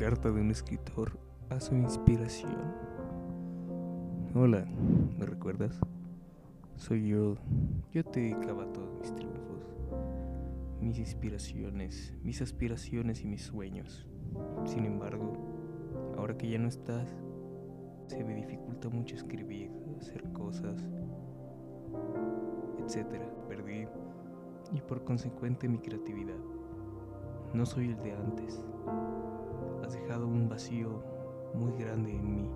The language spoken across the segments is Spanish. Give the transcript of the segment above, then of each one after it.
Carta de un escritor a su inspiración. Hola, ¿me recuerdas? Soy yo. Yo te dedicaba todos mis triunfos, mis inspiraciones, mis aspiraciones y mis sueños. Sin embargo, ahora que ya no estás, se me dificulta mucho escribir, hacer cosas, etc. Perdí y por consecuente mi creatividad. No soy el de antes. Un vacío muy grande en mí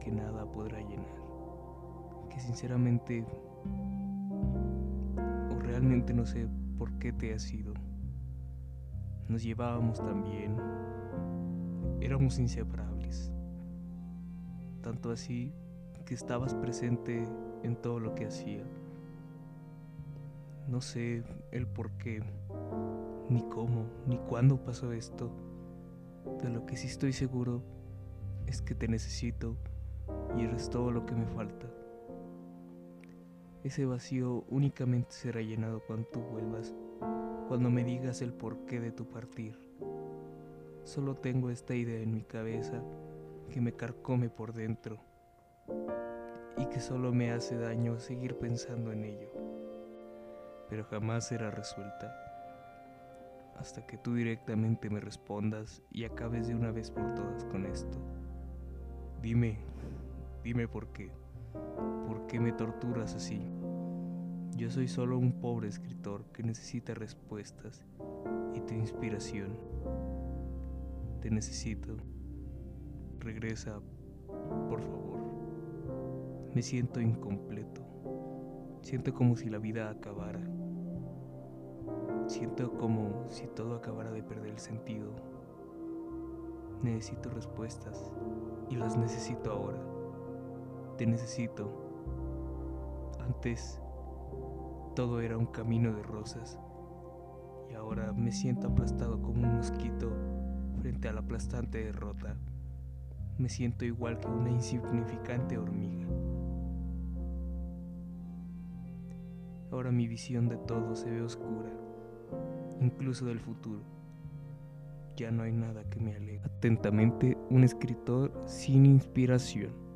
que nada podrá llenar. Que sinceramente o realmente no sé por qué te has ido. Nos llevábamos tan bien. Éramos inseparables. Tanto así que estabas presente en todo lo que hacía. No sé el por qué ni cómo, ni cuándo pasó esto. De lo que sí estoy seguro es que te necesito y eres todo lo que me falta. Ese vacío únicamente será llenado cuando tú vuelvas, cuando me digas el porqué de tu partir. Solo tengo esta idea en mi cabeza que me carcome por dentro y que solo me hace daño seguir pensando en ello, pero jamás será resuelta hasta que tú directamente me respondas y acabes de una vez por todas con esto. Dime, dime por qué, por qué me torturas así. Yo soy solo un pobre escritor que necesita respuestas y tu inspiración. Te necesito. Regresa, por favor. Me siento incompleto. Siento como si la vida acabara. Siento como si todo acabara de perder el sentido. Necesito respuestas y las necesito ahora. Te necesito. Antes todo era un camino de rosas y ahora me siento aplastado como un mosquito frente a la aplastante derrota. Me siento igual que una insignificante hormiga. Ahora mi visión de todo se ve oscura incluso del futuro. Ya no hay nada que me alegue. Atentamente, un escritor sin inspiración.